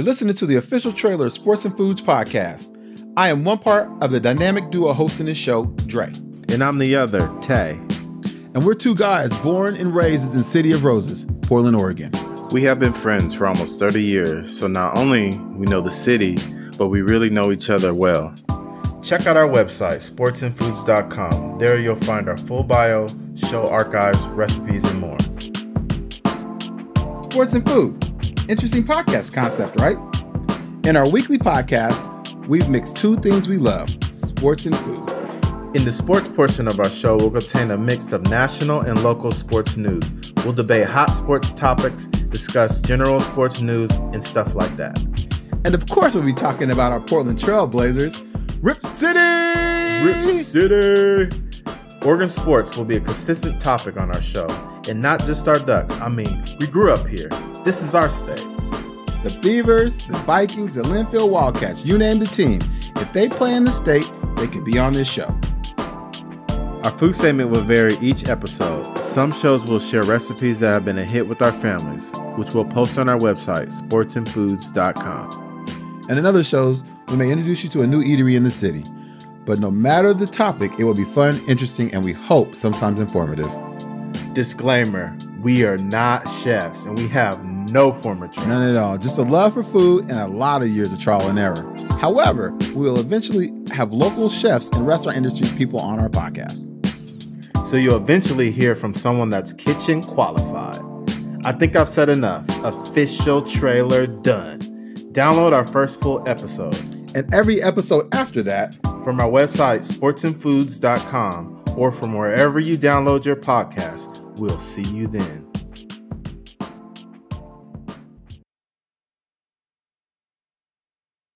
You're listening to the official trailer of Sports and Foods podcast. I am one part of the dynamic duo hosting this show, Dre. And I'm the other, Tay. And we're two guys born and raised in the city of Roses, Portland, Oregon. We have been friends for almost 30 years, so not only we know the city, but we really know each other well. Check out our website, sportsandfoods.com. There you'll find our full bio, show archives, recipes, and more. Sports and Food. Interesting podcast concept, right? In our weekly podcast, we've mixed two things we love sports and food. In the sports portion of our show, we'll contain a mix of national and local sports news. We'll debate hot sports topics, discuss general sports news, and stuff like that. And of course, we'll be talking about our Portland Trailblazers, Rip City! Rip City! Oregon sports will be a consistent topic on our show, and not just our Ducks. I mean, we grew up here. This is our state. The Beavers, the Vikings, the Linfield Wildcats, you name the team. If they play in the state, they could be on this show. Our food segment will vary each episode. Some shows will share recipes that have been a hit with our families, which we'll post on our website, sportsandfoods.com. And in other shows, we may introduce you to a new eatery in the city. But no matter the topic, it will be fun, interesting, and we hope sometimes informative. Disclaimer we are not chefs and we have no former training. None at all. Just a love for food and a lot of years of trial and error. However, we will eventually have local chefs and restaurant industry people on our podcast. So you'll eventually hear from someone that's kitchen qualified. I think I've said enough. Official trailer done. Download our first full episode. And every episode after that from our website, sportsandfoods.com, or from wherever you download your podcast. We'll see you then.